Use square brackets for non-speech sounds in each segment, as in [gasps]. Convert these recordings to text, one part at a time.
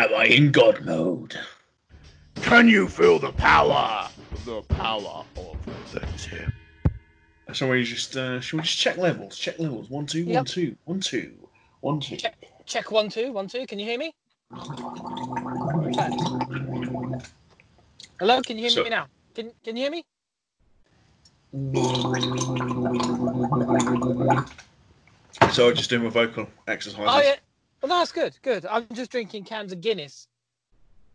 Am I in God mode? Can you feel the power? The power of things here. So we just uh, should we just check levels? Check levels. One two one Yep. two one two one two. Check, check one, two, one, two. Can you hear me? Hello, can you hear So- me now? Can Can you hear me? So I'm just doing my vocal exercises. Oh yeah. Well, that's good. Good. I'm just drinking cans of Guinness.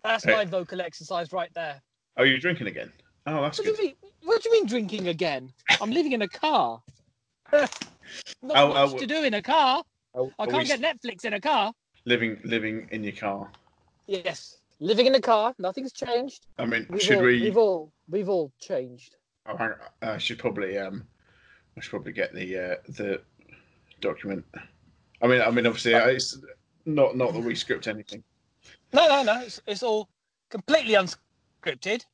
That's my vocal exercise right there. Oh, you're drinking again? Oh, that's What do good. you mean? What do you mean drinking again? I'm living in a car. [laughs] Not Oh, much oh, to do in a car. Oh, I can't get Netflix in a car. living living in your car. Yes, living in a car. Nothing's changed. I mean, We've should all, we? We've all we've all changed. Oh, hang on. I should probably um, I should probably get the uh, the document. I mean, I mean, obviously, uh, it's not not that we script anything. No, no, no. It's, it's all completely unscripted.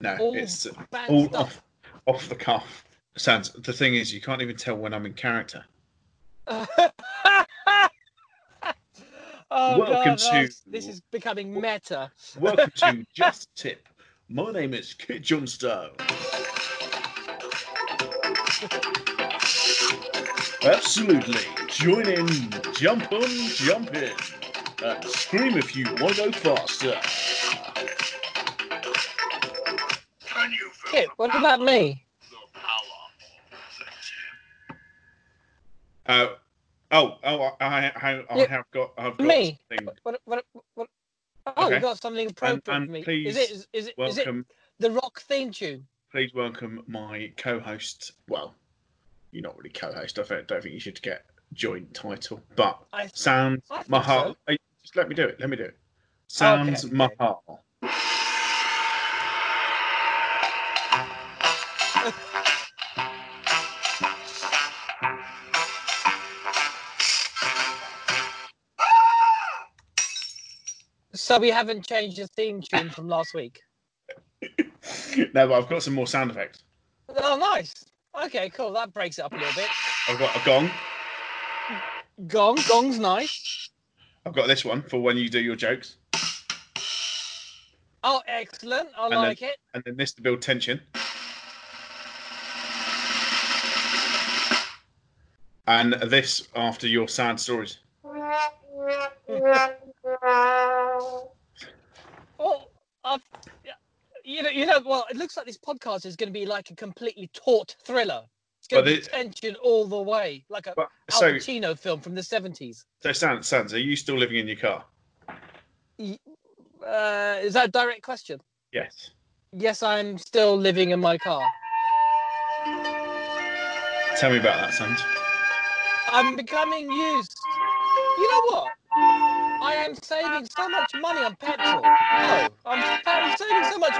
No, All it's all off off the cuff. Sounds. the thing is, you can't even tell when I'm in character. [laughs] oh Welcome God, to- this is becoming meta. Welcome to [laughs] Just Tip. My name is Kit Johnstone. Absolutely. Join in, jump on, jump in. Uh, scream if you want to go faster. Can you feel Kit, what about me? the power of things here? Uh, oh, oh, I, I, I, I have got, I've got Me? something. What? What? What? Oh, Okay. you got something appropriate and for me. please is it? Is, is it? Is it Welcome, the rock theme tune? please welcome my co-host. Well, you're not really co-host. I don't, think you should get joint title, but I Sounds I Mahal. so. Just let me do it. Let me do it. Sounds okay. Mahal. So we haven't changed the theme tune from last week. [laughs] no, but I've got some more sound effects. Oh, nice. Okay, cool. That breaks it up a little bit. I've got a gong. Gong, gong's nice. I've got this one for when you do your jokes, Oh, excellent. I And then- like it. and then this to build tension. And this after your sad stories. [laughs] Well, I've, yeah, you know, you know. Well, it looks like this podcast is going to be like a completely taut thriller. It's going But to be it- tension all the way, like a But, Al so, Pacino film from the seventies. so Sans, Sans, are you still living in your car? Uh, is that a direct question? Yes. Yes, I'm still living in my car. Tell me about that, Sans. I'm becoming used. You know what? I am saving so much money on petrol. No,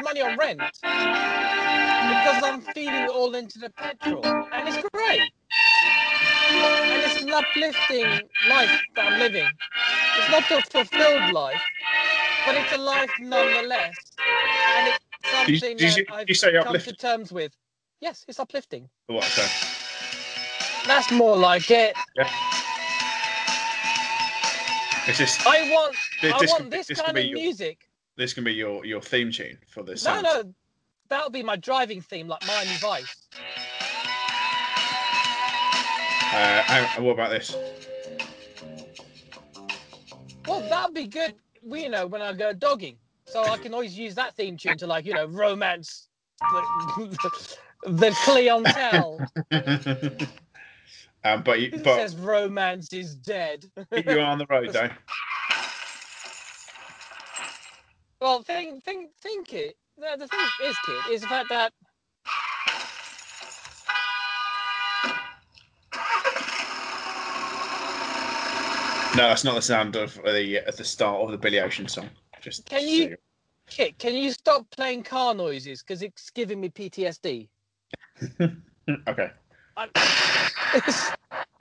money on rent because I'm feeding it all into the petrol, and it's great. And it's an uplifting life that I'm living. It's not a fulfilled life, but it's a life nonetheless, and it's Did you- something did you- that I've you say come to terms with. Yes, it's uplifting. What? So, That's more like it. Yeah. it's just I want this, I want this this kind of music. This can be your your theme tune for this. No, no, that'll be my driving theme, like Miami Vice. Uh, and what about this? Well, that'd be good. We, you know, when I go dogging, so I can always use that theme tune to, like, you know, romance the, [laughs] the clientele. [laughs] um, but you, but says romance is dead? you are on the road [laughs] though. Well, think, think, think it. The, the thing is, kid, is the fact that No, that's not the sound of the at the start of the Billy Ocean song. Just Can you- Kit, can you stop playing car noises because it's giving me PTSD. [laughs] Okay. I, [laughs]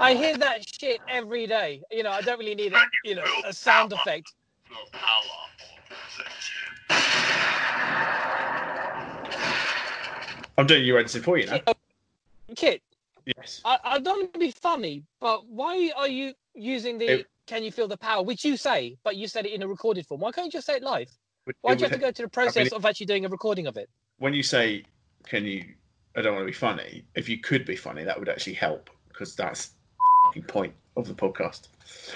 I hear that shit every day. You know, I don't really need a, you know, a sound effect. I'm doing your editing for you now. Kit, Yes. I, I don't want to be funny, but why are you using the It- can you feel the power? Which you say, but you said it in a recorded form. Why can't you just say it live? Why do you have to go to the process of actually doing a recording of it? when you say, "Can you?" I don't want to be funny. If you could be funny, that would actually help because that's the point of the podcast.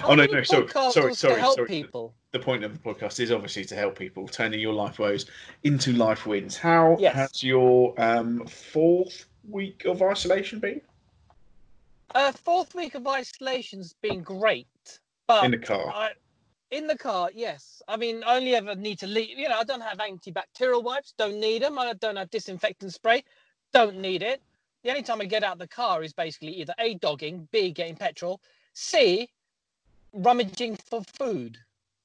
Oh, no, no, sorry, sorry, sorry, sorry. people. The point of the podcast is obviously to help people, turning your life woes into life wins. How Yes. has your um, fourth week of isolation been Uh, fourth week of isolation's been great, but in the car? I, in the car, yes. I mean, I only ever need to leave. You know, I don't have antibacterial wipes. Don't need them. I don't have disinfectant spray. Don't need it. The only time I get out of the car is basically either a dogging, b getting petrol, c rummaging for food.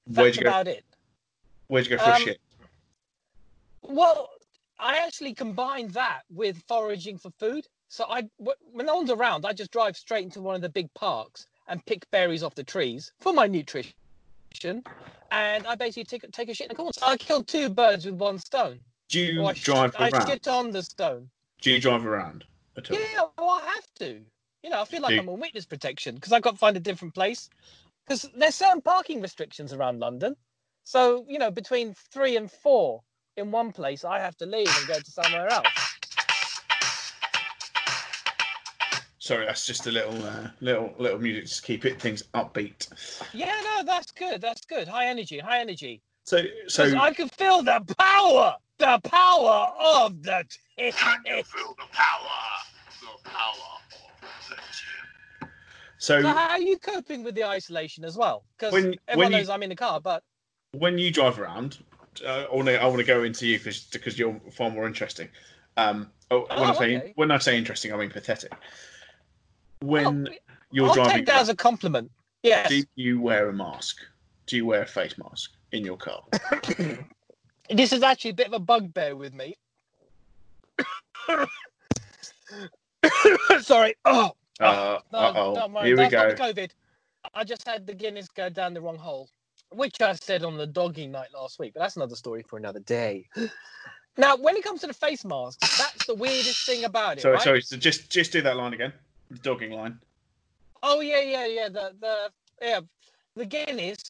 Where'd That's you go? about it. Where'd you go for um, shit? Well, I actually combined that with foraging for food. So I, when no one's around, I just drive straight into one of the big parks and pick berries off the trees for my nutrition. And I basically take, take a shit in the corner. So I killed two birds with one stone. Do you I, sh- drive I around? shit on the stone. Do you drive around at all? Yeah, well, I have to. You know, I feel like you- I'm on witness protection because I've got to find a different place. Because there's certain parking restrictions around London. So, you know, between three and four in one place, I have to leave and go to somewhere else. Sorry, that's just a little, uh, little, little music to keep it things upbeat. Yeah, no, that's good. That's good. High energy, high energy. So, so I can feel the power, the power of the. [laughs] I can you feel the power? The power of the tip. So So how are you coping with the isolation as well? Because everyone when you- knows I'm in the car, but when you drive around, uh, I want to I want to go into you because because you're far more interesting. Um, oh, when I Oh, say okay. when I say interesting, I mean pathetic. When Oh, you're I'll driving, take that as a compliment. Yes. do you wear a mask? Do you wear a face mask in your car? [coughs] This is actually a bit of a bugbear with me. [coughs] Sorry. Oh, Uh no, oh, don't worry. here we That's go. not COVID. I just had the Guinness go down the wrong hole, which I said on the dogging night last week, but that's another story for another day. [gasps] Now, when it comes to the face mask, that's the weirdest thing about it. Sorry, right? sorry. So just just do that line again. The dogging line. Oh yeah, yeah, yeah. The the yeah, the Guinness.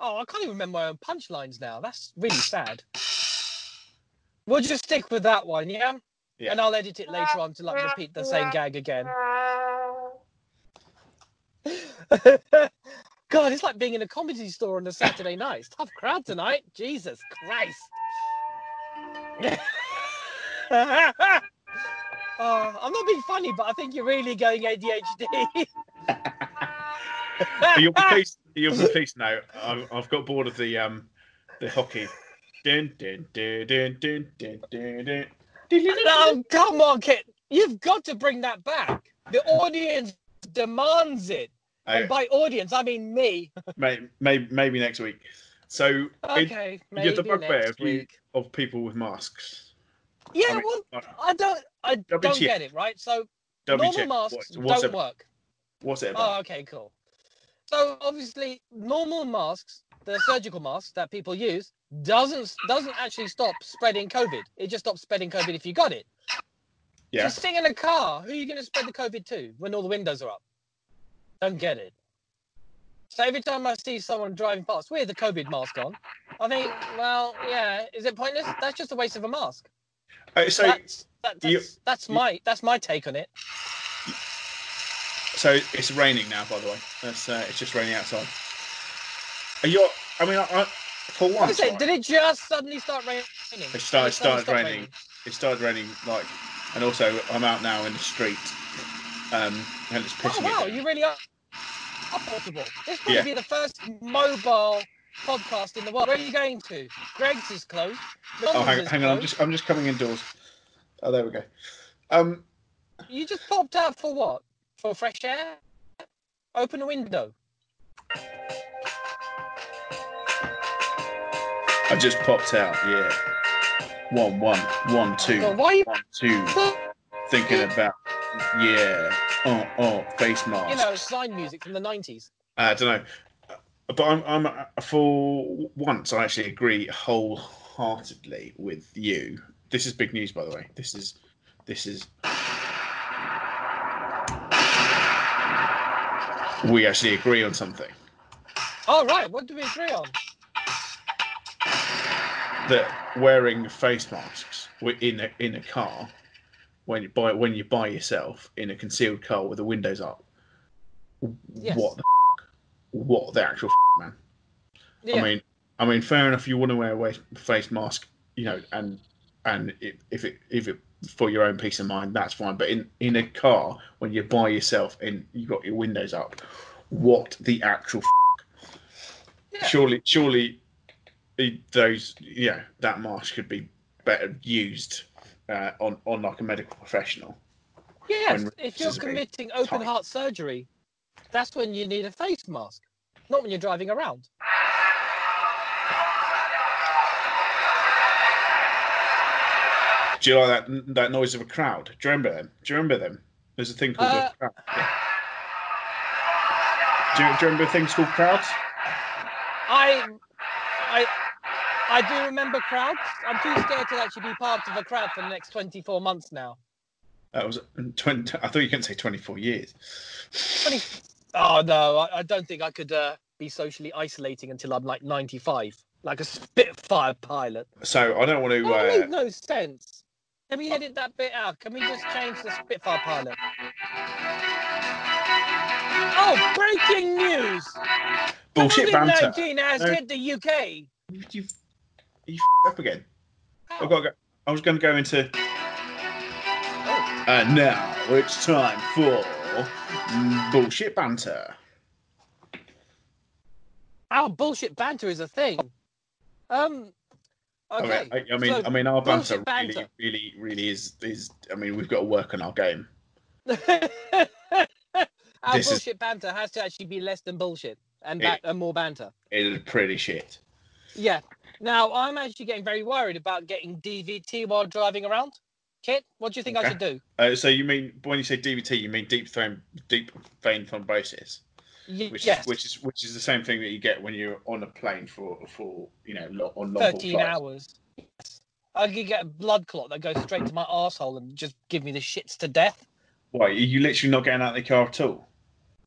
Oh, I can't even remember my own punchlines now. That's really sad. We'll just stick with that one, yeah. Yeah. And I'll edit it later on to like repeat the same gag again. [laughs] God, it's like being in a comedy store on a Saturday night. It's tough crowd tonight. Jesus Christ. [laughs] oh, I'm not being funny, but I think you're really going ADHD. You'll be pleased. You'll be [laughs] pleased now. I've, I've got bored of the um the hockey. Dun, dun, dun, dun, dun, dun, dun, dun. No, come on, Kit. You've got to bring that back. The audience demands it. I- And by audience, I mean me. Maybe, maybe, maybe next week. So, okay, it- Okay, you're the bugbear of, you, of people with masks. Yeah, I mean, well, uh, I don't, I Double don't get it, right? So double normal masks What- don't it, work. What's it about? Oh, okay, cool. So obviously, normal masks, the surgical masks that people use, doesn't doesn't actually stop spreading COVID. It just stops spreading COVID if you got it. yeah. Just sitting in a car, who are you going to spread the COVID to when all the windows are up? Don't get it. So every time I see someone driving past with a COVID mask on, I think, well, yeah, is it pointless? That's just a waste of a mask. Uh, so, that's that, you- that's, that's my that's my take on it. so it's raining now. By the way, it's, uh, it's just raining outside. Are you? I mean, I, I, for once, right, Did it just suddenly start raining? it started, it started stop raining. It started raining like, and also I'm out now in the street, um, and it's pissing. Oh wow, it you really are are portable. This will Yeah. be the first mobile podcast in the world. Where are you going to? Greggs is closed. Oh, hang, hang on, I'm just I'm just coming indoors. Oh, there we go. Um, You just popped out for what? For fresh air? Open a window. I just popped out. Yeah. One, one, one, two, Well, why are you? one, two. Thinking about. Yeah. Oh, oh, face mask. You know, sign music from the nineties. I don't know. But I'm, I'm uh, for once I actually agree wholeheartedly with you. This is big news, by the way. This is this is. We actually agree on something. Oh right, what do we agree on? that wearing face masks wi- in a, in a car when you buy when you buy yourself in a concealed car with the windows up. Yes. What the f- what the actual f- man? Yeah. I mean, I mean, fair enough. You want to wear a face mask, you know, and and it, if it if it for your own peace of mind, that's fine. But in in a car when you're by yourself and you got your windows up, what the actual? F- Yeah. Surely, surely, those yeah, that mask could be better used uh, on on like a medical professional. yes, when if you're committing open tight. heart surgery, that's when you need a face mask, not when you're driving around. Do you like that that noise of a crowd? Do you remember them? Do you remember them? There's a thing called Uh, a crowd. Yeah. Do, you, do you remember things called crowds? I, I, I do remember crowds. I'm too scared to actually be part of a crowd for the next 24 months now. That was twenty. I thought you couldn't say twenty-four years. 20, oh no, I, I don't think I could uh, be socially isolating until I'm like 95, like a Spitfire pilot. So I don't want to. That Uh, makes no sense. Can we edit that bit out? Can we just change the Spitfire pilot? Oh, breaking news! bullshit banter. COVID-19 has No. hit the UK. You, you, up again. How? I've got go. I was going to go into. Oh, And now it's time for bullshit banter. Our bullshit banter is a thing. Um. Okay. I mean, I, I mean, so I mean, our banter, banter. really, really, really is is. I mean, we've got to work on our game. [laughs] Our This is- bullshit banter has to actually be less than bullshit and, It- and more banter. It is pretty shit. Yeah. Now I'm actually getting very worried about getting DVT while driving around. Kit, what do you think I should do? Uh, so you mean when you say DVT, you mean deep vein, deep vein thrombosis, Y- which yes. is which is which is the same thing that you get when you're on a plane for for you know lo- on long 13 hours. Yes. I could get a blood clot that goes straight to my asshole and just give me the shits to death. Why are you literally not getting out of the car at all?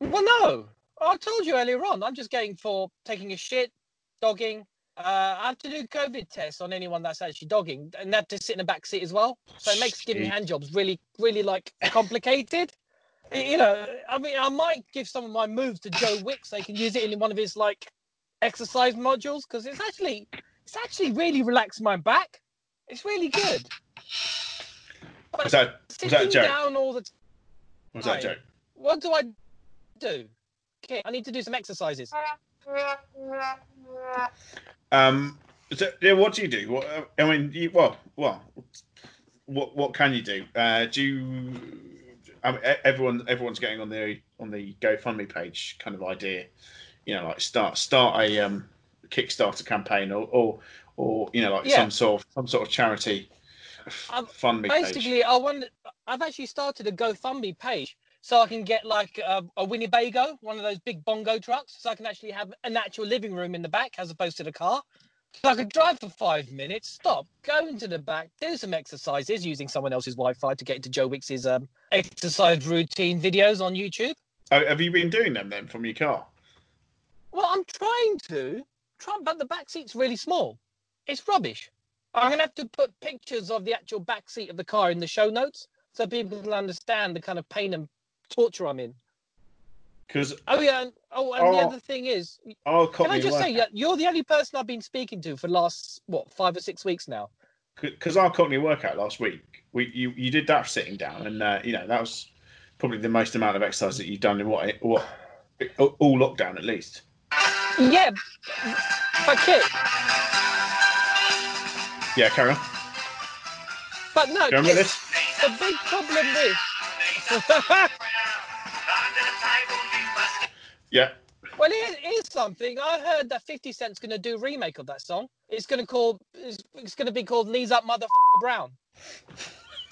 Well, no. I told you earlier on. I'm just going for taking a shit, dogging. Uh, I have to do COVID tests on anyone that's actually dogging, and that to sit in the back seat as well. So it makes giving Sweet. hand jobs really, really like complicated. You know, I mean, I might give some of my moves to Joe Wicks. So he can use it in one of his like exercise modules because it's actually, it's actually really relaxed my back. It's really good. But Was that was that a joke? down all the Was that a joke? what do I do? Okay, I need to do some exercises. Um, so, yeah, what do you do? What, I mean, you, well, well, what what can you do? Uh, do you? I mean, everyone everyone's getting on the on the GoFundMe page kind of idea. You know, like start start a um, Kickstarter campaign or or or you know like Yeah. some sort of some sort of charity Um, fund me page. Basically, I want. I've actually started a GoFundMe page so I can get like a, a Winnebago, one of those big bongo trucks, so I can actually have an actual living room in the back as opposed to the car. So I could drive for five minutes, stop, go into the back, do some exercises using someone else's Wi-Fi to get into Joe Wicks's um, exercise routine videos on YouTube. Oh, have you been doing them then from your car? Well, I'm trying to, try, but the back seat's really small. It's rubbish. I'm gonna have to put pictures of the actual back seat of the car in the show notes so people can understand the kind of pain and torture I'm in. Because Oh yeah, and, oh, and the Oh, other thing is, I'll can I just work say, yeah, you're the only person I've been speaking to for the last what five or six weeks now. because our company workout last week, we you, you did that sitting down, and uh, you know that was probably the most amount of exercise that you've done in what what all lockdown at least. Yeah, but Kit, Yeah, carry on. but no, Do you remember Kit, this? the big problem is. [laughs] Yeah. Well, here, here's something. I heard that 50 Cent's going to do a remake of that song. It's going to call. It's, it's going to be called "Knees Up, Mother Brown."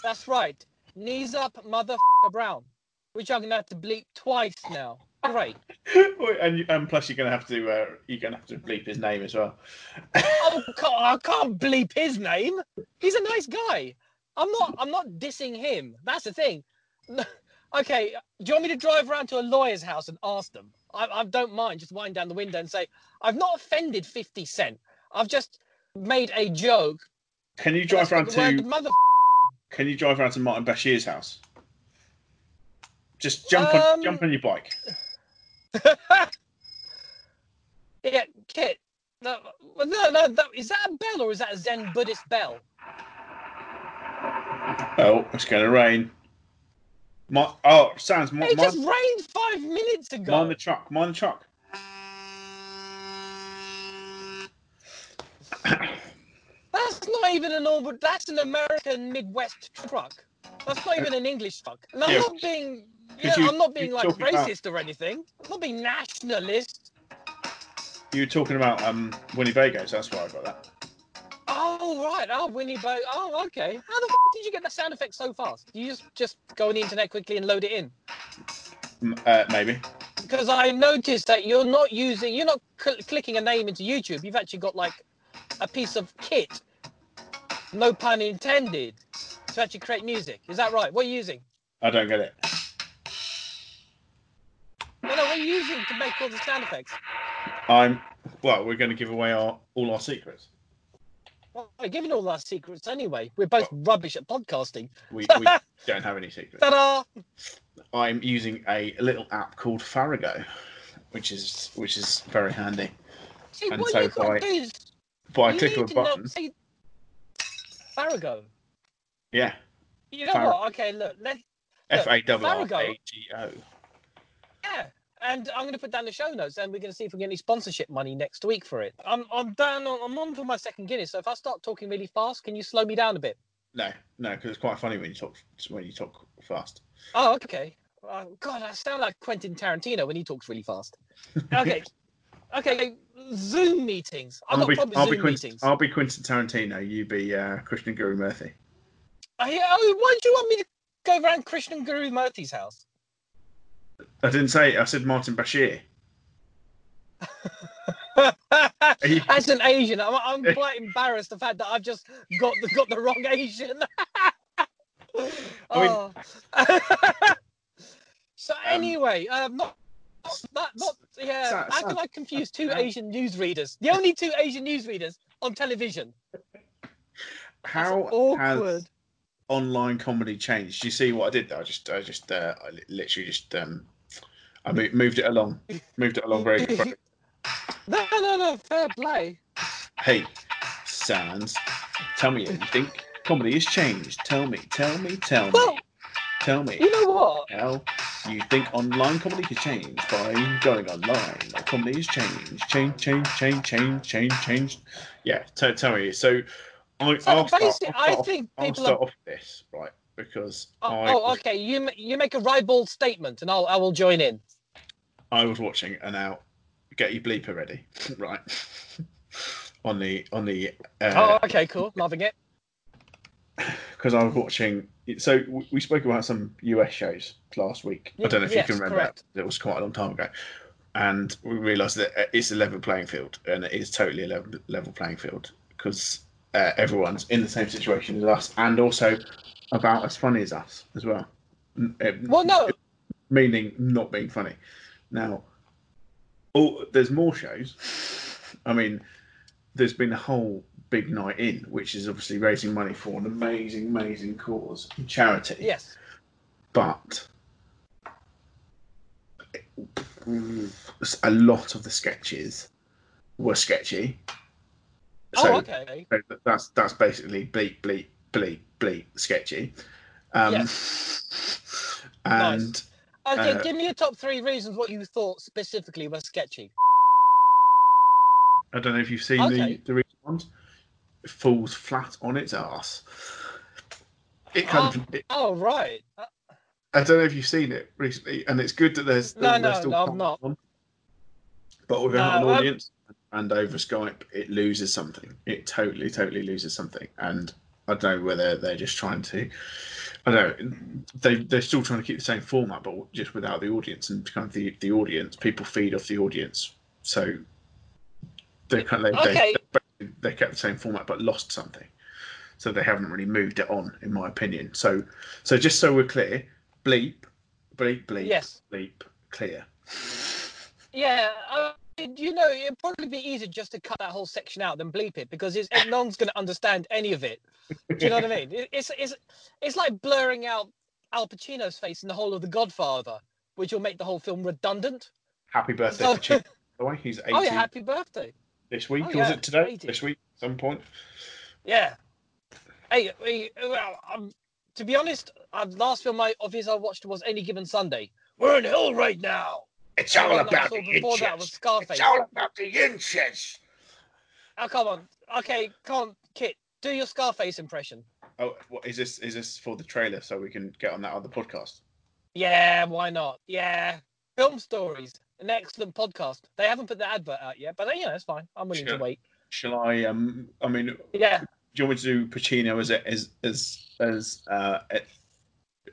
That's right, "Knees Up, Mother Brown," which I'm going to have to bleep twice now. Great. [laughs] and you- and plus you're gonna have to uh, you're gonna have to bleep his name as well. Oh, [laughs] I can't bleep his name. He's a nice guy. I'm not. I'm not dissing him. That's the thing. Okay, do you want me to drive around to a lawyer's house and ask them? I, I don't mind. Just wind down the window and say, "I've not offended Fifty Cent. I've just made a joke." Can you drive around to mother. Can you drive around to Martin Bashir's house? Just jump on Um, jump on your bike. [laughs] yeah, Kit. No, no, no, that, is that a bell or is that a Zen Buddhist bell? Oh, it's going to rain. My, oh, sounds my, It mind, just rained five minutes ago. mind the truck. Mind the truck. [coughs] That's not even an normal. That's an American Midwest truck. That's not even an English truck. And I'm Yeah. not being. Yeah, you- I'm not being like talking about- racist or anything. I'm not being nationalist. You were talking about um Winnebagos. That's why I got that. Oh right. Oh Winnie Bo. Oh okay. How the f- did you get that sound effect so fast? You just just go on the internet quickly and load it in. Uh, maybe. Because I noticed that you're not using. You're not cl- clicking a name into YouTube. You've actually got like a piece of kit. No pun intended. To actually create music. Is that right? What are you using? I don't get it. No, no. What are you using to make all the sound effects? I'm. Well, we're going to give away our all our secrets. Well, we're giving all our secrets anyway. We're both rubbish at podcasting. We, [laughs] we don't have any secrets. Ta-da! I'm using a little app called Farago, which is which is very handy. See, And what so by- is By click of a to know- button, see, Farago. yeah, You know Far- what? Okay, look, F A W R. A G O. And I'm going to put down the show notes, and we're going to see if we get any sponsorship money next week for it. I'm I'm down. On, I'm on for my second Guinness, so if I start talking really fast, can you slow me down a bit? No, no, because it's quite funny when you talk when you talk fast. Oh, okay. Uh, God, I sound like Quentin Tarantino when he talks really fast. Okay, [laughs] okay. Zoom meetings. I've I'll got be, problems I'll with be Zoom Quentin, meetings. I'll be Quentin Tarantino. You be uh, Krishnan Guru Murthy. I, oh, why do you want me to go around Krishnan Guru Murthy's house? I didn't say. it, I said Martin Bashir. [laughs] You- As an Asian, I'm, I'm [laughs] quite embarrassed the fact that I've just got the got the wrong Asian. [laughs] oh. so anyway, um, not not not yeah. Sad- how can. I confuse two. Asian newsreaders? The only two Asian newsreaders on television. How awkward. has online comedy changed? Do you see what I did there? I just, I just, uh, I literally just, um, I mo- moved it along, moved it along very quickly. No, no, no, fair play. Hey, Sans, tell me, you think comedy has changed? Tell me, tell me, tell Well, me, tell me. you know what? How you think online comedy has changed by going online? Like comedy has changed, change, change, change, change, change, change. Yeah, t- tell me. So, I, So I'll start, I start off- think I'll people start are. off this right because Oh, I, oh, okay. You you make a ribald statement, and I'll I will join in. I was watching and now get your bleeper ready, right? [laughs] on the on the uh, oh, okay, cool. Loving it. [laughs] because I was watching. So we spoke about some US shows last week. I don't know if Yes, you can remember. correct. It was quite a long time ago, and we realised that uh, it's a level playing field, and it is totally a level, level playing field because uh, everyone's in the same situation as us, and also about as funny as us as well. Uh, Well, no, meaning not being funny. Now, oh, there's more shows. I mean, there's been a whole big night in, which is obviously raising money for an amazing, amazing cause, charity. yes. But a lot of the sketches were sketchy. So oh, okay. that's that's basically bleep bleep bleep bleep sketchy. Um, and Okay, Uh, give me your top three reasons what you thought specifically was sketchy. I don't know if you've seen Okay. the the recent ones. It falls flat on its ass. It kind of. It, Oh, right. Uh, I don't know if you've seen it recently, and it's good that there's. No, there's no, still no, content not. on. But without No, an audience and over Skype, it loses something. It totally, totally loses something. And I don't know whether they're just trying to. I don't know. They they're still trying to keep the same format, but just without the audience and kind of the the audience. People feed off the audience, so they kind of they, Okay. they, they kept the same format but lost something. So they haven't really moved it on, in my opinion. So so just so we're clear, bleep bleep, bleep, Yes. bleep, clear. Yeah, you know, it'd probably be easier just to cut that whole section out than bleep it because it's, no one's going to understand any of it. Do you know what I mean? [laughs] It, it's it's it's like blurring out Al Pacino's face in the whole of The Godfather, which will make the whole film redundant. Happy birthday, So- Pacino. [laughs] By the way, he's 80 Oh yeah, happy birthday! this week. Oh, was it today? 80. This week, some point. Yeah. Hey, we, well, um, to be honest, uh, last film I, of his I watched was Any Given Sunday. We're in hell right now. It's And all the one that I about saw the before that was inches. Scarface. It's all about the inches. Oh come on, okay, come on, Kit, do your Scarface impression. Oh, what is this? Is this for the trailer so we can get on that other podcast? Yeah, why not? Yeah, film stories, an excellent podcast. They haven't put the advert out yet, but you know it's fine. I'm willing Sure. to wait. Shall I? Um, I mean, yeah. do Yeah, you want me to do Pacino as a, as as as uh,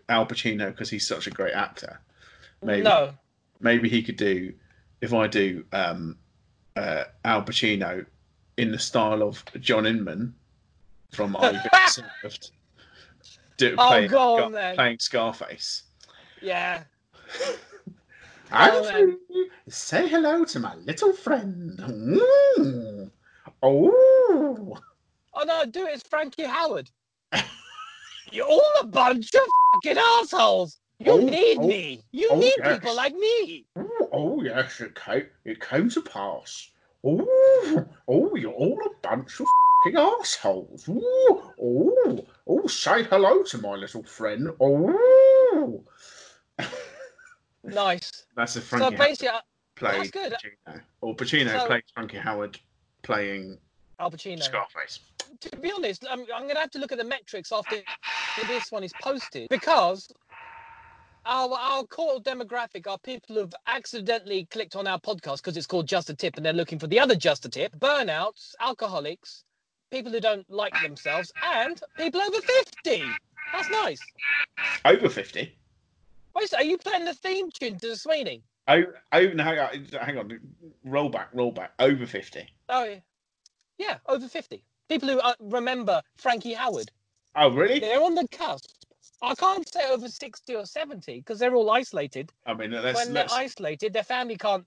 Al Pacino because he's such a great actor? Maybe. no, maybe he could do if I do um, uh, Al Pacino in the style of John Inman from [laughs] I've Served. Do, Oh, playing, go on then. playing Scarface. yeah. [laughs] Then. Say hello to my little friend. Mm. Oh, Oh no, do it as Frankie Howerd. [laughs] You're all a bunch of fucking assholes. You Oh, need oh, me. You oh, need yes. people like me. oh, oh yes, it came, it came to pass. Oh, oh, you're all a bunch of fucking assholes. Oh, oh, oh, say hello to my little friend. Oh, [laughs] Nice. that's a So Frankie Howerd basically, uh, played that's good. Pacino, or Pacino So- played Frankie Howerd playing Al Pacino. Scarface. To be honest, I'm, I'm going to have to look at the metrics after this one is posted because our our core demographic are people who've accidentally clicked on our podcast because it's called Just a Tip and they're looking for the other Just a Tip. Burnouts, alcoholics, people who don't like themselves, and people over 50. That's nice. Over fifty. Wait, so are you playing the theme tune to the Sweeney? Oh, oh, no, hang on, hang on. Roll back, roll back. Over fifty. Oh, yeah. Yeah, over 50. People who uh, remember Frankie Howerd. Oh, really? They're on the cusp. I can't say over 60 or 70 because they're all isolated. I mean, let's when let's they're isolated, their family can't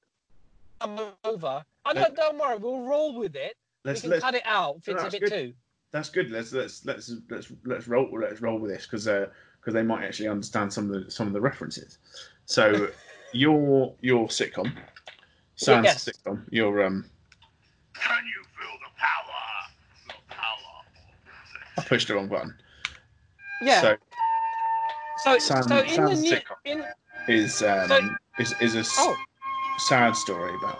come over. I Let- don't, don't worry, we'll roll with it. let's we can let's cut it out if No, it's a that's bit good. too. that's good. Let's let's let's let's let's roll let's roll with this because because they might actually understand some of the some of the references. So [laughs] your your sitcom, Sans Yes. sitcom, your um, Can you feel the power? The power. I pushed the wrong button. Yeah. So So, Sam- so in the Sam's new, sitcom. in is um So- is is a oh, sad story about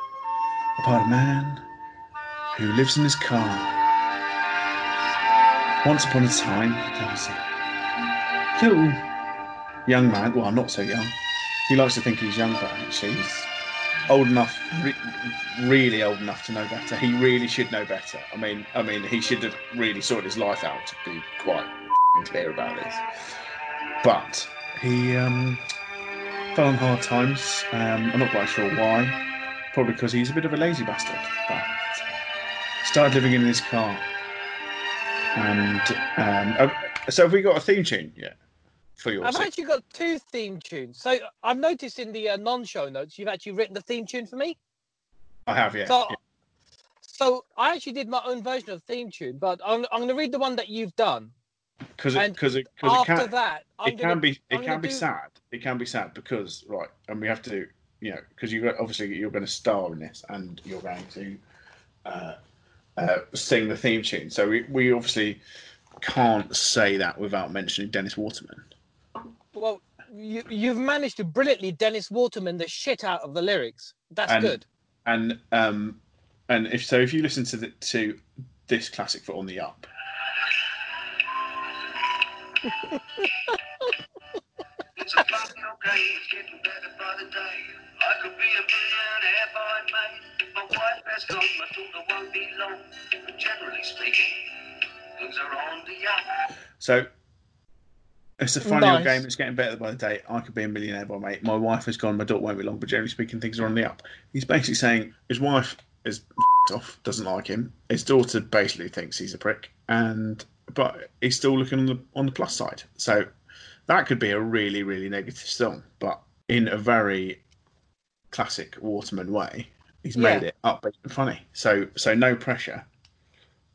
about a man who lives in his car. Once upon a time, there was a little young man. Well, not so young. He likes to think he's young, but actually he's old enough, re- really old enough to know better. He really should know better. I mean, I mean, he should have really sorted his life out to be quite clear about this. But he um, fell on hard times. Um, I'm not quite sure why. Probably because he's a bit of a lazy bastard. But started living in his car. And um, uh, so have we got a theme tune yet for your? I've sit- actually got two theme tunes. So I've noticed in the uh, non-show notes, you've actually written the theme tune for me. I have, yeah. So, yeah. so I actually did my own version of the theme tune, but I'm, I'm going to read the one that you've done. Because it, because it, cause it After can, that, I'm it gonna, can be, it can be do- sad. It can be sad because right, and we have to, you know, because you obviously you're going to star in this, and you're going to uh, uh, sing the theme tune. So we, we obviously can't say that without mentioning Dennis Waterman. Well, you, you've managed to brilliantly Dennis Waterman the shit out of the lyrics. That's And- good. and um and if so if you listen to the to this classic for on the up It's a fucking okay, it's getting better by the day. I could be a millionaire if I made. My wife has gone, my daughter won't be long. But generally speaking, things are on the up. so it's a funny old game it's getting better by the day i could be a millionaire by mate my wife has gone my daughter won't be long but generally speaking things are on the up he's basically saying his wife is [laughs] off doesn't like him his daughter basically thinks he's a prick and but he's still looking on the on the plus side so that could be a really really negative song but in a very classic Waterman way. He's Yeah. made it upbeat and funny. So so no pressure.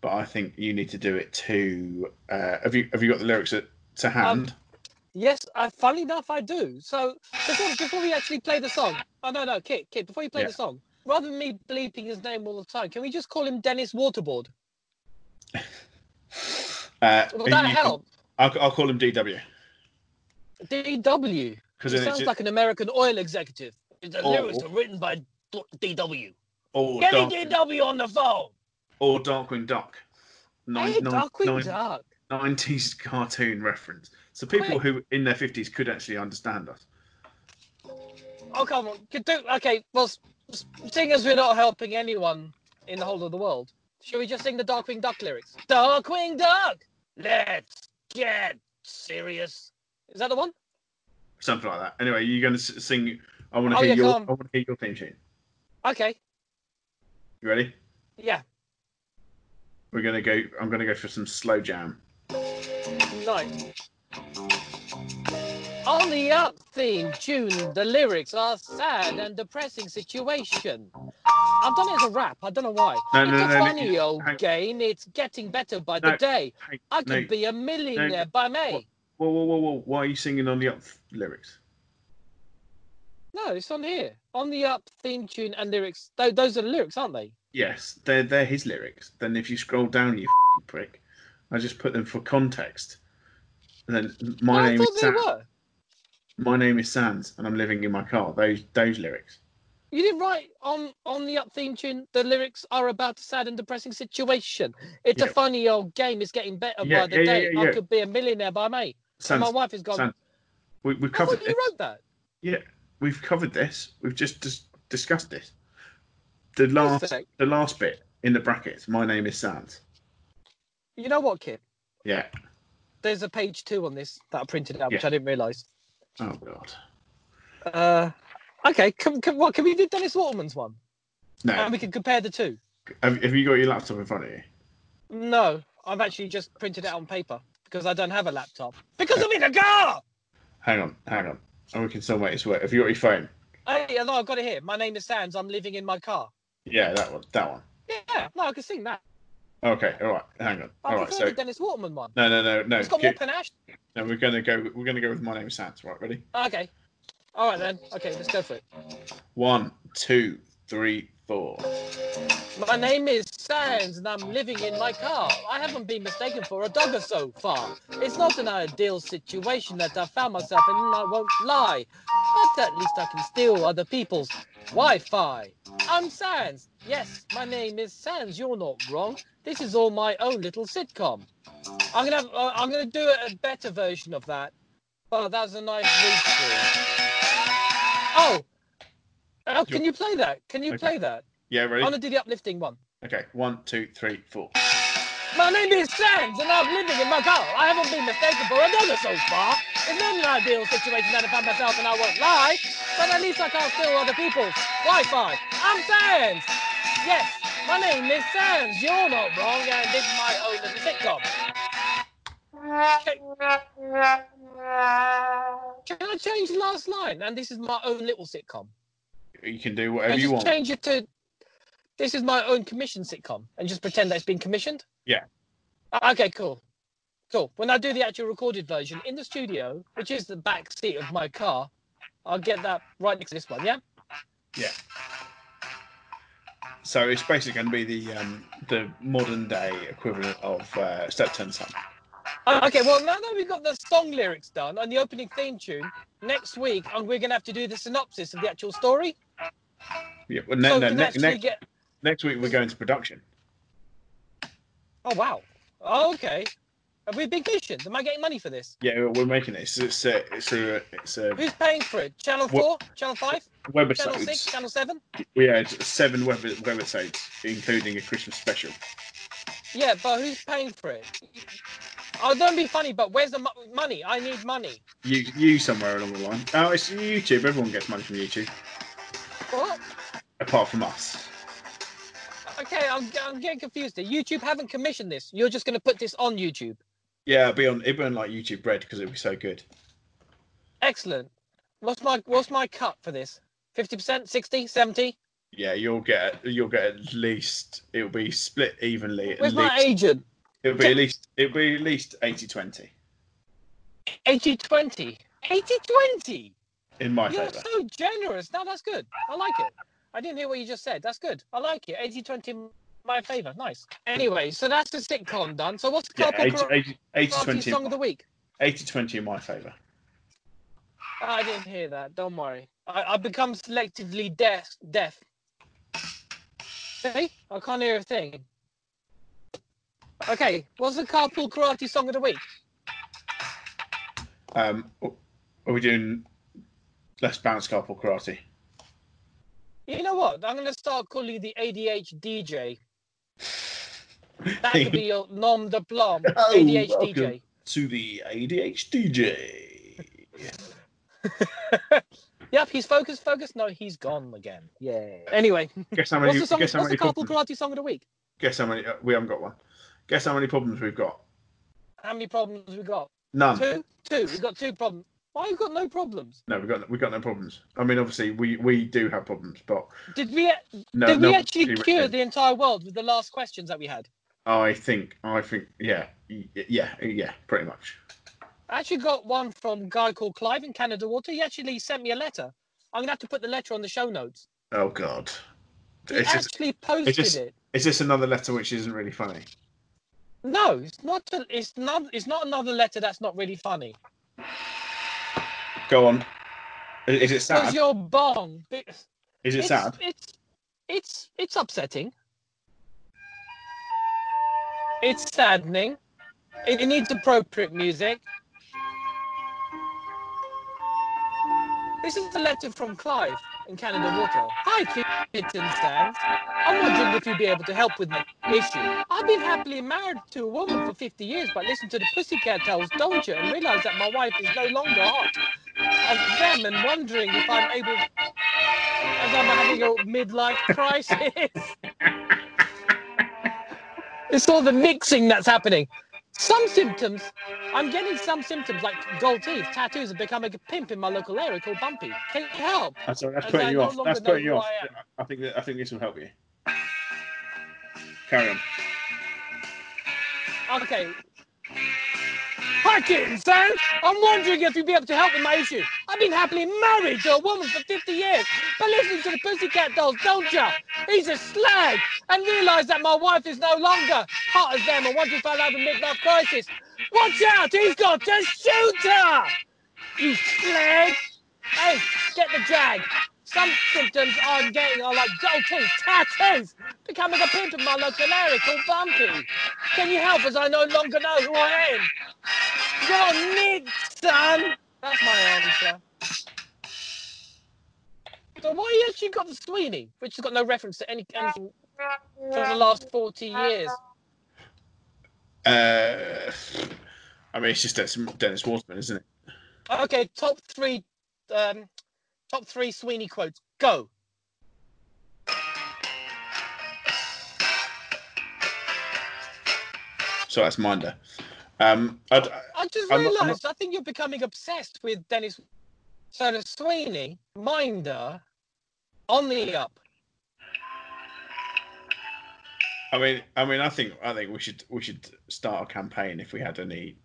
But I think you need to do it to. Uh, have you have you got the lyrics at, to hand? Yes, I, funny enough, I do. So before, before we actually play the song, oh no, no, Kit, Kit, before you play Yeah. the song, rather than me bleeping his name all the time, can we just call him Dennis Waterboard? [laughs] uh, Will that help? I'll, I'll call him DW DW. because it's sounds like an American oil executive. The Oh. lyrics are written by DW. or Get DW on the phone. or Darkwing Duck. Nine, hey, nine- Darkwing nine- Duck. 90s cartoon reference. So people Wait. who in their 50s could actually understand us. Oh come on, do okay. Well, seeing as we're not helping anyone in the whole of the world, should we just sing the Darkwing Duck lyrics? Darkwing Duck, let's get serious. Is that the one? Something like that. Anyway, you're going to sing. I want to Oh, hear yeah, your. I want to hear your theme tune. Okay, You ready? yeah, We're going to go. I'm going to go for some slow jam. nice. On the up theme tune, the lyrics are sad and depressing situation. I've done it as a rap. I don't know why. No, it's no, a no, no, funny you- old hang- game. It's getting better by No, the day. I could no. be a millionaire by May. Whoa, whoa, whoa, whoa! Why are you singing on the up lyrics? No, it's on here. On the up theme tune and lyrics. Th- those are the lyrics, aren't they? Yes, they're they're his lyrics. Then if you scroll down, you prick, I just put them for context. And then my No, I name thought is they Sans. were. My name is Sands and I'm living in my car. Those those lyrics. You didn't write on on the up theme tune. The lyrics are about a sad and depressing situation. It's a funny old game. It's getting better Yeah, by the yeah, yeah, day. yeah, I yeah. could be a millionaire by May. Sans, my wife is gone. Sans, we, we've I covered thought you wrote that. Yeah, we've covered this. We've just dis- discussed this. The last, sec. the last bit in the brackets. My name is Sands. You know what, Kip? Yeah. There's a page two on this that I printed out, which I didn't realise. Oh God. Uh, okay. Can, can, what, can we do Dennis Waterman's one? No. And we can compare the two. have, have you got your laptop in front of you? No, I've actually just printed it on paper because I don't have a laptop. Because I'm in a car! Hang on, hang on. And we can still make this work. Have you got your phone? Hey, no, I've got it here. My name is Sans. I'm living in my car. Yeah, that one. That one. Yeah, no, I can sing that. Okay. All right. Hang on. I All right. So the Dennis Waterman one. no, no, no, no. It's got more panache. no, we're gonna go. We're gonna go with my name is Sans. Right. Ready? Okay. All right then. Okay, let's go for it. One, two, three, four. My name is Sans and I'm living in my car. I haven't been mistaken for a dogger so far. It's not an ideal situation that I found myself in, and I won't lie. But at least I can steal other people's Wi-Fi. I'm Sans. Yes, my name is Sans. You're not wrong. This is all my own little sitcom. I'm gonna have, uh, I'm gonna do a better version of that. But that's a nice read through. Oh. Oh, can you play that? Can you Okay. play that? Yeah. Really? I'm gonna do the uplifting one. Okay. One, two, three, four. My name is Sans and I'm living in my car. I haven't been mistaken for another so far. It's not an ideal situation that I found myself and I won't lie, but at least I can't steal other people's Wi-Fi. I'm Sans. Yes, my name is Sans. You're not wrong and this is my own little sitcom. Can, can I change the last line? And this is my own little sitcom. You can do whatever And you want. change it to this is my own commission sitcom and just pretend that it's been commissioned? Yeah. Uh, Okay, cool. Cool. When I do the actual recorded version in the studio, which is the back seat of my car, I'll get that right next to this one, Yeah. yeah? So it's basically going to be the um, the modern day equivalent of uh, Steptoe Son. Uh, okay, well, now that we've got the song lyrics done and the opening theme tune, next week um, we're going to have to do the synopsis of the actual story. Yeah. Well, ne- so no, we ne- next get. next week we're going to production. Oh, wow. Oh, okay. Have we been commissioned? Am I getting money for this? Yeah, we're making it. It's it's a it's a, it's a Who's paying for it? Channel 4? Channel 5? web Channel 6? Channel 7? We had seven web web episodes, including a Christmas special. Yeah, but who's paying for it? Oh, don't be funny, but where's the mo- money? I need money. You you somewhere along the line. Oh, it's YouTube. Everyone gets money from YouTube, What? apart from us. Okay, I'm, I'm getting confused here. YouTube haven't commissioned this. You're just going to put this on YouTube. Yeah, it'll be on it'll be on like YouTube Red because it'll be so good. Excellent. What's my what's my cut for this? 50%, 60, 70? Yeah, you'll get you'll get at least it'll be split evenly. Where's least, my agent? It'll be at least it'll be at least 80-20 80 20. 80 20. in my You're favour. so generous. Now that's good. I like it. I didn't hear what you just said. That's good. I like it. 80 20 in my favor. Nice. Anyway, so that's the sitcom done. So what's the Yeah, couple 80, 80, 80 karate 20 song of the week? 80 20 in my favour. I didn't hear that. Don't worry. I, I've become selectively deaf. Deaf. See? I can't hear a thing. Okay, what's the carpool karaoke song of the week? Um, are we doing less bounce carpool karaoke? You know what? I'm going to start calling you the ADH DJ. That could be your nom de plume. [laughs] Oh, ADH To the ADHDJ. [laughs] Yep, he's focused, focused. No, he's gone again. Yeah. Anyway, Guess how what's many? the, song, Guess how what's the carpool Problems, karate song of the week? guess how many? Uh, we haven't got one. Guess how many problems we've got? How many problems we got? None. Two? Two. We've got two problems. Why you got no problems? No, we got we got no problems. I mean, obviously, we we do have problems, but Did we uh, no. did no we actually cure the entire world with the last questions that we had? I think. I think. Yeah. Yeah. Yeah. Pretty much. I actually got one from a guy called Clive in Canada Water. He actually sent me a letter. I'm gonna have to put the letter on the show notes. Oh God. He It's just, actually posted just- it. is this another letter which isn't really funny? No, it's not. It's not. It's not another letter that's not really funny. Go on. Is it sad? Because sad? your bong. It, Is it it's, sad? It's it's it's upsetting. It's saddening. It, it needs appropriate music. This is a letter from Clive in Canada Water. Hi, Kitten Stands. I'm wondering if you'd be able to help with my issue. I've been happily married to a woman for 50 years, but listened to the Pussycat Dolls, don't you, and realised that my wife is no longer hot. I'm them and wondering if I'm able, as I'm having a midlife crisis. [laughs] it's all the mixing that's happening. Some symptoms, I'm getting some symptoms like gold teeth, tattoos, and becoming a pimp in my local area called Bumpy. Can you help? That's, that's putting you no off. That's putting you off. I. I think that, I think this will help you. Carry on. Okay. Sam. I'm wondering if you'd be able to help with my issue. I've been happily married to a woman for 50 years, but listening to the Pussycat Dolls, don't ya? He's a slag, and realise that my wife is no longer hot as them and I'll have a midlife crisis. Watch out, he's got to shoot her! You slag! Hey, get the jag. Some symptoms I'm getting are like teeth, tattoos, becoming a pimp in my local area called Bumpy. Can you help as I no longer know who I am? You're son! That's my answer. So why you actually got the Sweeney, which has got no reference to any anything for the last 40 years? Uh, I mean, it's just Dennis, Dennis Waterman, isn't it? Okay, top three um top three Sweeney quotes. Go. So that's Minder. Um, I just I'm not- I'm realised I think you're becoming obsessed with Dennis Sweeney, Minder, on the up. I mean, I mean, I think, I think we should, we should start a campaign if we had any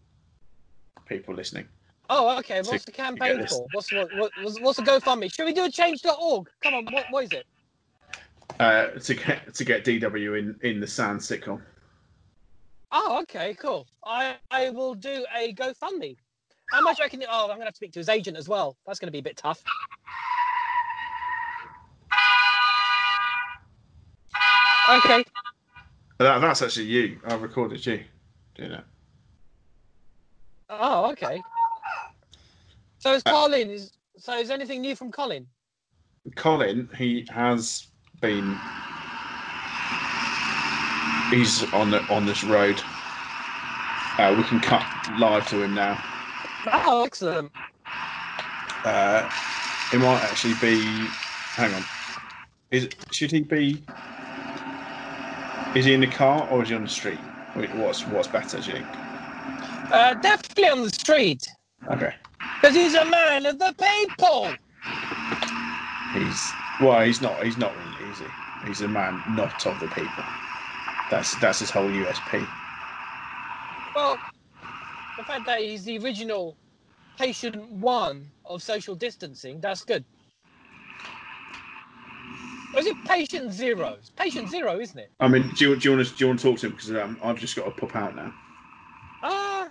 people listening. Oh, okay. What's the campaign for? What's what, what, what's, what's the GoFundMe? Should we do a change.org? Come on, what, what is it? Uh, to get to get DW in in the Sand sitcom. Oh, okay, cool. I, I will do a GoFundMe. How much you reckon? Oh, I'm gonna have to speak to his agent as well. That's gonna be a bit tough. Okay. That, that's actually you. I recorded you doing that. Oh, okay. So is Uh, Colin? Is so is anything new from Colin? Colin, he has been. He's on the, on this road. Uh, we can cut live to him now. Oh, excellent. Uh, it might actually be. Hang on. Is should he be? Is he in the car or is he on the street? What's what's better, do you think? Uh, definitely on the street. Okay. Because he's a man of the people. He's well, he's not. He's not really, is he? He's a man not of the people. That's that's his whole USP. Well, the fact that he's the original patient one of social distancing, that's good. Or is it patient zero? It's patient zero, isn't it? I mean, do you, do you want to do you want to talk to him because um, I've just got to pop out now. Ah.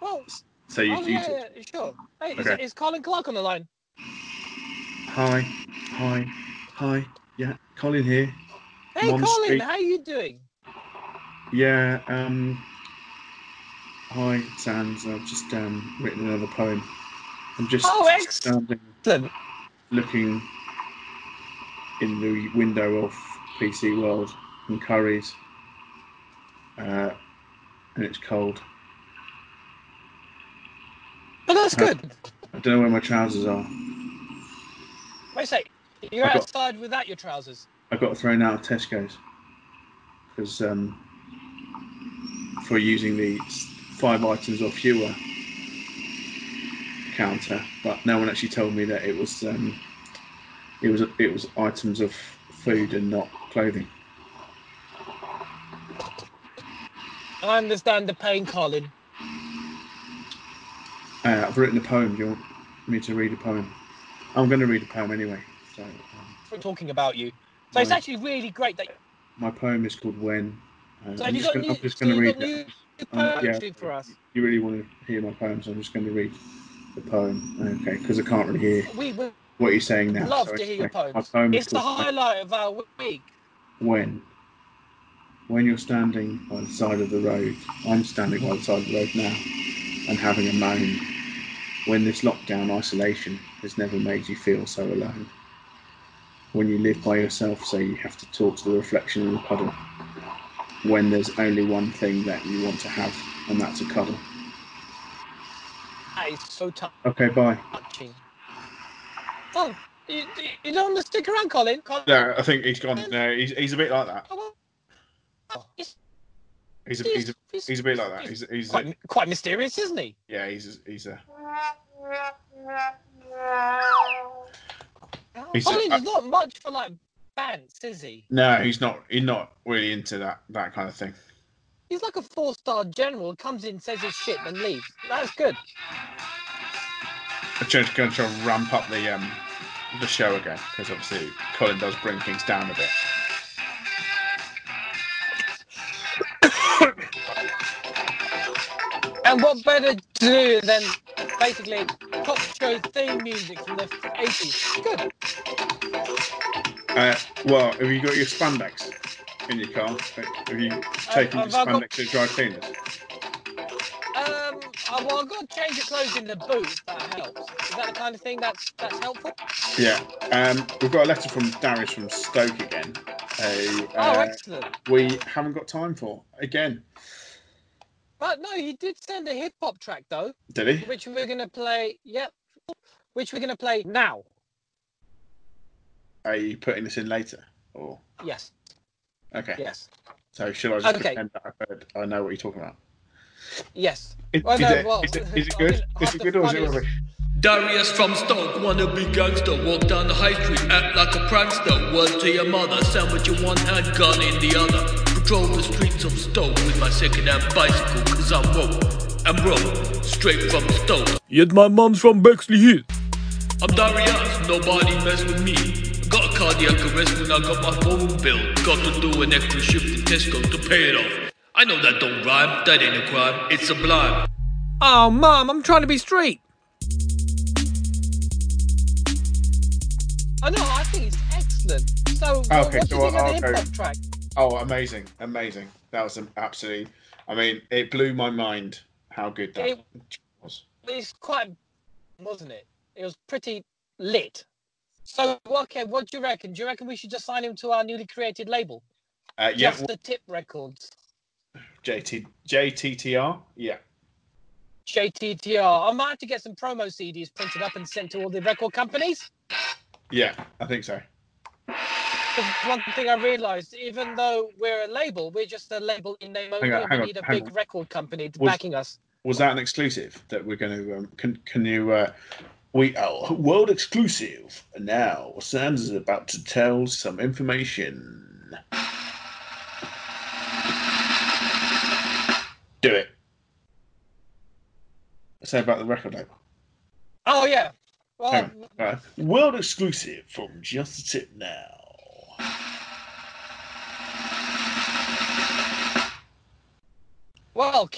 well, So you, oh, you yeah, talk- yeah, sure. Hey, is, Okay. is Colin Clark on the line? hi, hi, hi. Yeah, Colin here. Hey, Mon Colin, Street. how you doing? Yeah. Um. Hi, Sans. I've just um written another poem. I'm just Oh, standing looking in the window of PC World and Curry's, uh, and it's cold. Oh, that's Uh, good. I don't know where my trousers are. Wait a sec. You're I got- outside without your trousers. I got thrown out of Tesco's because um, for using the five items or fewer counter, but no one actually told me that it was um, it was it was items of food and not clothing. I understand the pain, Colin. Uh, I've written a poem. Do you want me to read a poem? I'm going to read a poem anyway. So um, We're talking about you. So it's actually really great that. my poem is called When. Uh, So I'm just got gonna, new, I'm just going to you read it. Um, yeah. for us? You really want to hear my poems? I'm just going to read the poem. Okay, because I can't really hear We would what you're saying now. love so to hear your. My poem is It's the highlight of our week. When. When you're standing by the side of the road, I'm standing by the side of the road now and having a moan. When this lockdown isolation has never made you feel so alone. When you live by yourself, so you have to talk to the reflection in the puddle. When there's only one thing that you want to have, and that's a cuddle. That is so Okay, bye. touching. Oh, you, you don't want to stick around, Colin? Colin? No, I think he's gone. No, he's, he's a bit like that. He's, He's a, he's a, he's, he's a bit like that. He's, he's a, quite, quite mysterious, isn't he? yeah, he's a, he's a. He's a- Colin is not much for like bants, is he? No, he's not. He's not really into that that kind of thing. He's like a four-star general. Comes in, says his shit, and leaves. That's good. I'm just going to ramp up the um the show again because obviously Colin does bring things down a bit. [coughs] And what better to do than basically pop show theme music from the 80s? Good. Uh, well, have you got your spandex in your car? Have you taken your I've- I've got- spandex to dry cleaners? Um, uh, well, I've got to change the clothes in the boot. That helps. Is that the kind of thing that's that's helpful? Yeah. Um, we've got a letter from Darius from Stoke again. Uh, oh, uh, excellent. we haven't got time for again. But no, he did send a hip hop track though, Did he? which we're gonna play. Yep, which we're gonna play now. Are you putting this in later? Or Yes, okay. yes, So should I just Okay. pretend that I heard? I know what you're talking about. yes. Is, Well, is no, it, well, is it, is it I good? mean, Is it good or is it funniest- rubbish? Darius from Stoke, wanna be gangster, walk down the high street, act like a prankster. Word to your mother, sandwich in one hand, gun in the other. Patrol the streets of Stoke with my second-hand bicycle, cause I'm woke. I'm broke, straight from Stoke. Yet my mom's from Bexleyheath. I'm Darius, nobody mess with me. Got a cardiac arrest when I got my phone bill. Got to do an extra shift in Tesco to pay it off. I know that don't rhyme, that ain't a crime, it's a sublime. Oh, mom, I'm trying to be straight. I know. I think it's excellent. So, what- Okay, what so do you think of the hip hop track? Oh, amazing, amazing. That was an absolutely. I mean, it blew my mind how good that It- was. It's quite, wasn't it? It was pretty lit. So, okay, what do you reckon? Do you reckon we should just sign him to our newly created label? Uh, yeah, Just the Tip Records. JT, JTTR. Yeah, JTTR. I might have to get some promo CDs printed up and sent to all the record companies. yeah, I think so. one thing I realised, even though we're a label, we're just a label in name only. on, we on, need a big on. record company Was- backing us. Was that an exclusive that we're going to? Um, can can you? Uh, we are world exclusive. And now Sans is about to tell some information. Do it. Say about the record label. Oh yeah. Well, Right. World exclusive from Just a Tip now. well,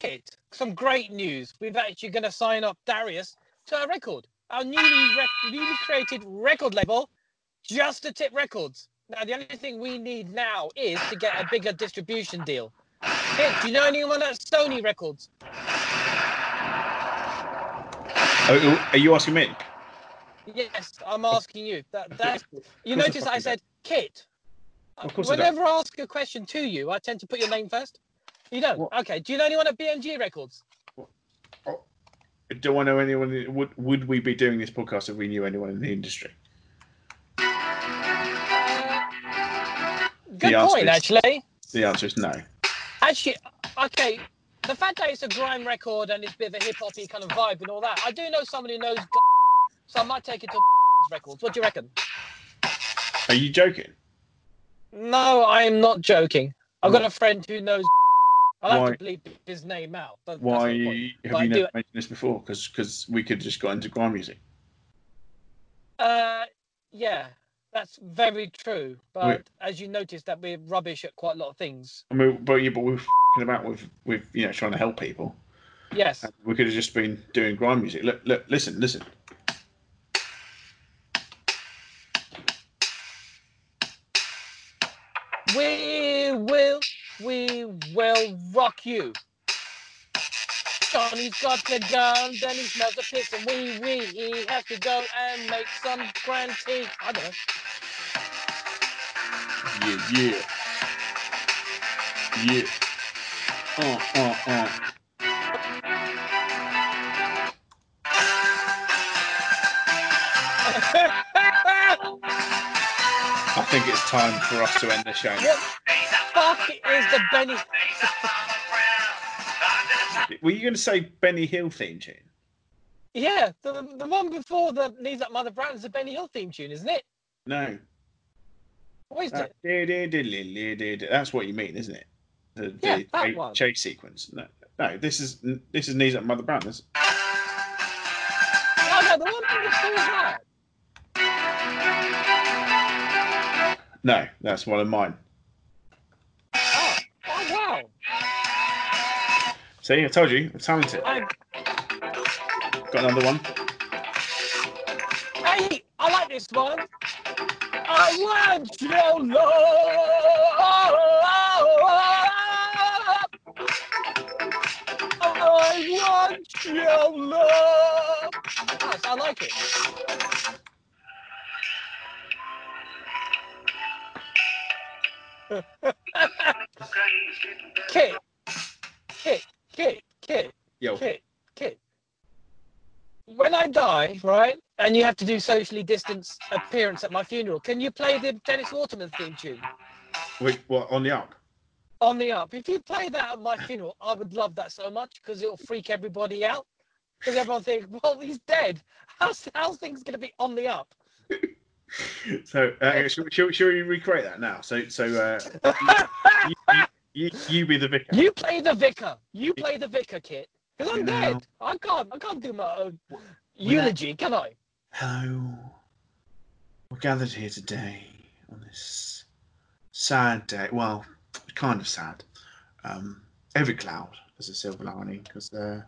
Kit, some great news. We've actually going to sign up Darius to our record, our newly rec- newly created record label, Just a Tip Records. Now, the only thing we need now is to get a bigger distribution deal. Kit, do you know anyone at Sony Records? Oh, oh, are you asking me? Yes, I'm asking you. That that's you I notice I said Kit. Of course I. Whenever I ask a question to you, I tend to put your name first. You don't. What? Okay. Do you know anyone at BMG Records? Do I know anyone? Would would we be doing this podcast if we knew anyone in the industry? Good answer point, is- actually. The answer is no. Actually, okay. The fact that it's a grime record and it's a bit of a hip hoppy kind of vibe and all that, I do know someone who knows. So I might take it to records. What do you reckon? Are you joking? No, I'm not joking. I've got a friend who knows. I'll Why- have to bleep his name out. But that's Why have But I you do- never mentioned this before? Because we could just got into grime music. Uh, yeah, that's very true. But as you noticed, that we're rubbish at quite a lot of things. I mean, but yeah, but we're fing about with with you know trying to help people. Yes. We could have just been doing grime music. Look, look, listen, listen. We will, we will rock you. Johnny's got the gun, then he smells the piss, and we, we, he has to go and make some grand tea. I don't know. Yeah, yeah, yeah. Uh, uh, uh. [laughs] I think it's time for us to end the show. what fuck is the Benny? Were you going to say Benny Hill theme tune? Yeah, the, the one before the Knees Up Mother Brown is the Benny Hill theme tune, isn't it? No. What is Uh, it? di-di-di-di-di-di. That's what you mean, isn't it? The, the Yeah, that chase- one. chase sequence. No, no. This is this is knees up, Mother Brown. This, Oh no, the one before that. no, that's one of mine. See, I told you, I'm talented. I, Got another one. hey, I like this one. I want your love. I want your love. Nice, I like it. [laughs] Kit, Kit, Kit, Kit, Yo, Kit, Kit. When I die, right, and you have to do socially distanced appearance at my funeral, can you play the Dennis Waterman theme tune wait, what on the up? on the up? If you play that at my funeral, I would love that so much because it'll freak everybody out. Because everyone thinks, well, he's dead. How's how's things gonna be on the up? [laughs] So, uh, should, should, should we recreate that now? So, so uh, [laughs] you, you, you, you be the vicar. You play the vicar. You play the vicar, Kit. Because I'm You know- dead. I can't. I can't do my own eulogy, can I? Hello. We're gathered here today on this sad day. Well, kind of sad. Um, every cloud has a silver lining because uh,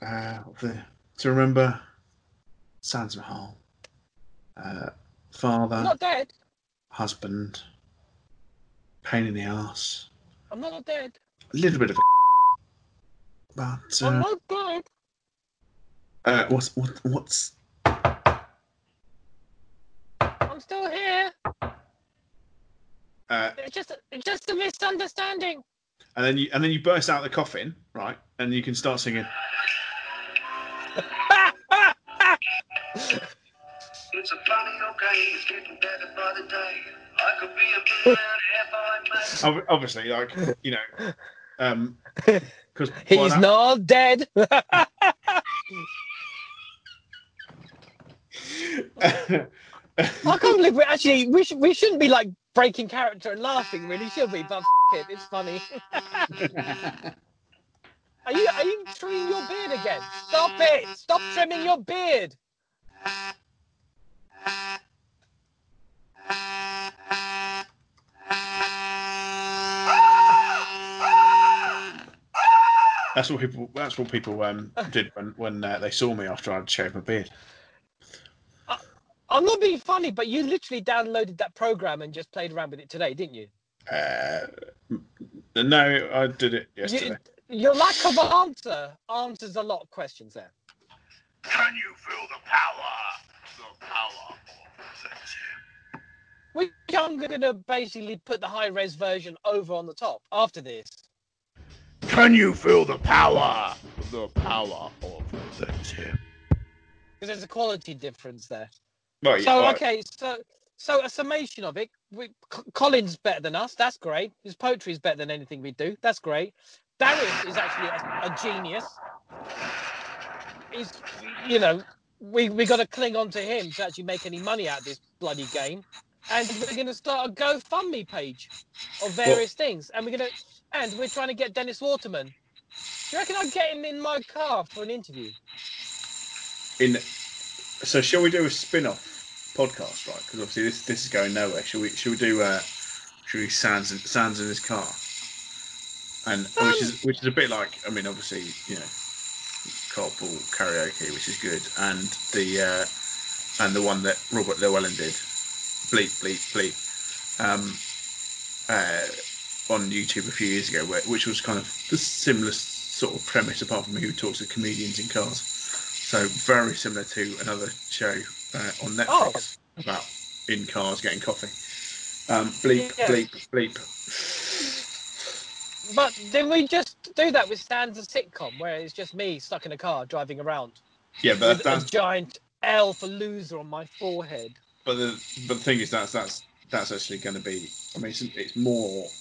uh, the, to remember Sans Mahal, uh, father, I'm not dead. husband, pain in the ass, I'm not dead. a little bit of a but I'm uh, not dead. uh, what's what, what's I'm still here. uh, It's just it's just a misunderstanding. and then you and then you burst out the coffin, right? And you can start singing. [laughs] It's a funny okay, it's getting better by the day. I could be a [laughs] millionaire if I made Ob- Obviously, like you know, Um, [laughs] because He's not dead. [laughs] I can't believe we actually we should we shouldn't be like breaking character and laughing. Really, should we? But f- it, it's funny. Are you are you trimming your beard again? Stop it! Stop trimming your beard. That's what people. That's what people um, did when when uh, they saw me after I'd shaved my beard. I'm not being funny, but you literally downloaded that program and just played around with it today, didn't you? Uh, no, I did it yesterday. You, your lack of answer answers a lot of questions there. Can you feel the power? The power of. Which I'm going to basically put the high res version over on the top after this. Can you feel the power? The power of the tip. Because there's a quality difference there. Right, So right. okay, so so a summation of it. We, C- Colin's better than us. That's great. His poetry is better than anything we do. That's great. Darius is actually a, a genius. He's, you know, we we got to cling on to him to actually make any money out of this bloody game. And we're going to start a GoFundMe page of various things. And we're going to, and we're trying to get Dennis Waterman. Do you reckon I'd get him in my car for an interview? In so, shall we do a spin-off podcast, right? Because obviously this this is going nowhere. Shall we? Shall we do? Uh, shall we Sans Sans in his car? And which is which is a bit like I mean, obviously you know, carpool karaoke, which is good, and the uh, and the one that Robert Llewellyn did, bleep bleep bleep, um, uh, on YouTube a few years ago, where, which was kind of the similar sort of premise, apart from who talks to comedians in cars. So very similar to another show uh, on Netflix about in cars getting coffee. Um, bleep Yeah. bleep bleep. But didn't we just do that with Stan's a sitcom where it's just me stuck in a car driving around Yeah, but with that's, a giant L for loser on my forehead? but the but the thing is that's that's that's actually going to be. I mean, it's, it's more.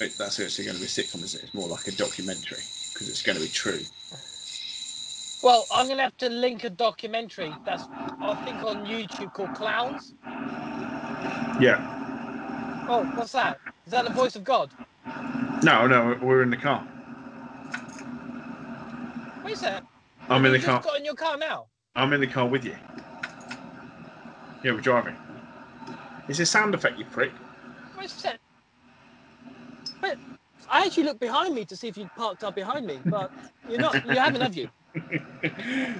It, that's actually going to be a sitcom, isn't it? It's more like a documentary because it's going to be true. Well, I'm gonna have to link a documentary that's I think on YouTube called Clowns. Yeah. Oh, what's that? Is that the voice of God? No, no, we're in the car. Wait a. I'm in the car. got in your car now. I'm in the car with you. Yeah, we're driving. It's a sound effect, you prick. Wait a. But I actually looked behind me to see if you'd parked up behind me, but you're not. You haven't, have you? [laughs]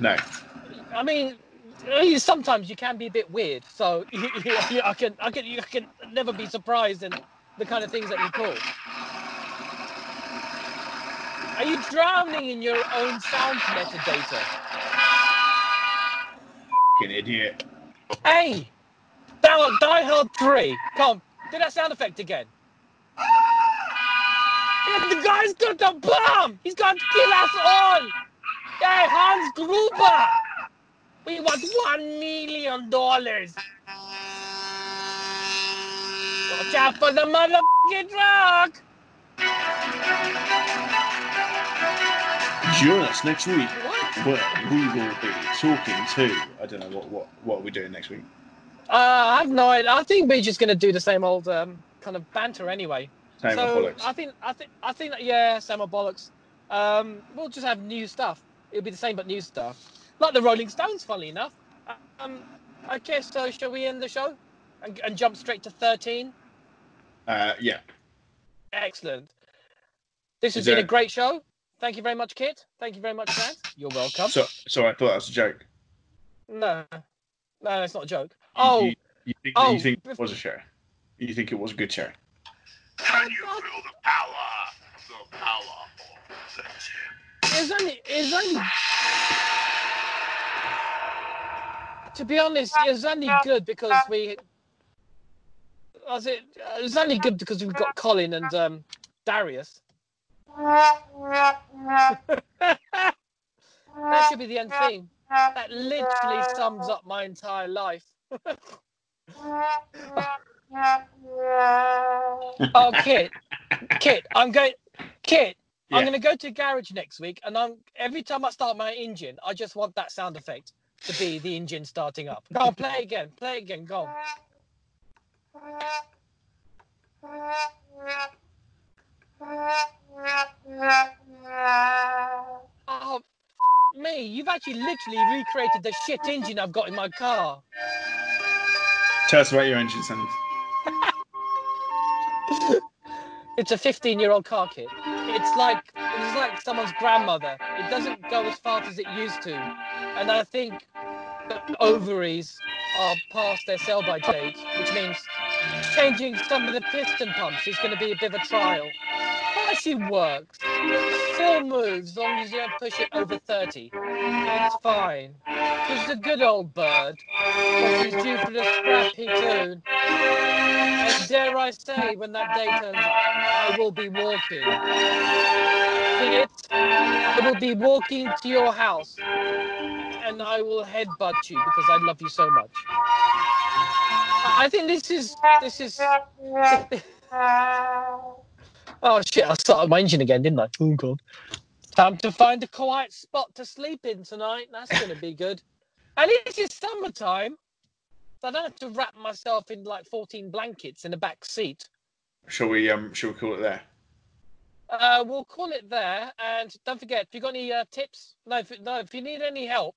no. I mean, sometimes you can be a bit weird. So you, you, you, I can, I can, you can never be surprised in the kind of things that you pull. Are you drowning in your own sound metadata? Fucking idiot. Hey, Die, Die Hard 3. Come on, do that sound effect again. Yeah, the guy's got a bomb. He's going to kill us all. Hey, Hans Gruber. We want one million dollars. Watch out for the motherfucking truck. Join us next week What? where we will be talking to. I don't know what what what are we doing next week. Uh, I have no idea. I think we're just going to do the same old um, kind of banter anyway. Same so bollocks. I think I think I think that yeah, same old bollocks. Um, we'll just have new stuff. It'll be the same but new stuff, like the Rolling Stones. Funnily enough. Um, okay, so shall we end the show and, and jump straight to thirteen? Uh, yeah. Excellent. This has Is been a great show. Thank you very much, Kit. Thank you very much, Grant. [sighs] You're welcome. So so I thought that was a joke. no, no, it's not a joke. Oh, You, you think, oh, you think it was a show? You think it was a good show? Can you feel the power? The power of the tip. it's only it's only to be honest it was only good because we was it it was only good because we've got colin and um darius [laughs] that should be the end theme that literally sums up my entire life [laughs] oh kit Kit, I'm going. Kit, Yeah. I'm going to go to garage next week, and I'm every time I start my engine, I just want that sound effect to be the engine starting up. Go on, play again. Play again. Go on. Oh, f- me! You've actually literally recreated the shit engine I've got in my car. Tell us about your engine sound. [laughs] It's a 15-year-old car kit. It's like it's like someone's grandmother. It doesn't go as fast as it used to, and I think the ovaries are past their sell-by date, which means changing some of the piston pumps is going to be a bit of a trial. But actually works. Still moves as long as you don't push it over 30. It's fine. It's a good old bird. But he's due for the scrappy tune. And dare I say, when that day turns I will be walking. It, I will be walking to your house, and I will headbutt you because I love you so much. I I think this is this is. [laughs] oh shit! I started my engine again, didn't I? Oh god. Time to find a quiet spot to sleep in tonight. That's gonna be good. At least it's summertime. So I don't have to wrap myself in like 14 blankets in the back seat. Shall we um shall we call it there? Uh, we'll call it there. And don't forget, if you got any uh, tips, no, if, no, if you need any help,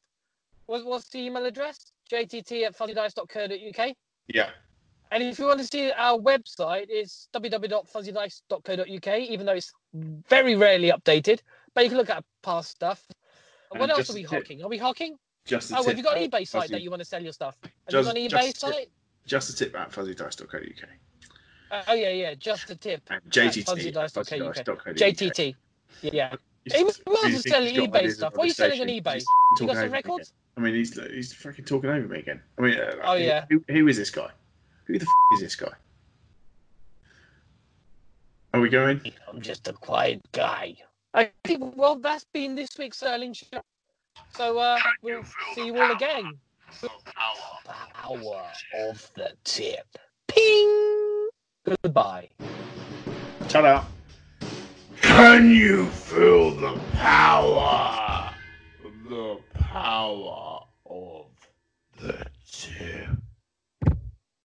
what, what's the email address? jtt at fuzzydice.co.uk. Yeah. And if you want to see our website, it's www.fuzzydice.co.uk, even though it's very rarely updated. But you can look at past stuff. And What else are we hocking? Are we hocking? Just a Oh, tip. have you got an eBay site Fuzzy- that you want to sell your stuff? Have Just- you got an eBay just a tip. site? Just a tip at fuzzydice.co.uk. Uh, oh yeah, yeah, just a tip. At JTT. fuzzydice.co.uk. JTT. Yeah. He's- He was he also thinks selling eBay stuff. of What are you selling on eBay? He's You talking got some over records? I mean, he's he's fucking talking over me again. I mean, uh, Oh, yeah. Who, who is this guy? Who the f- is this guy? Are we going? I'm just a quiet guy. Okay, well, that's been this week's Erling Show. So uh, we'll see you all again. Power of the tip. Ping. Goodbye. Ta-da. Can you feel the power? The power of the tip.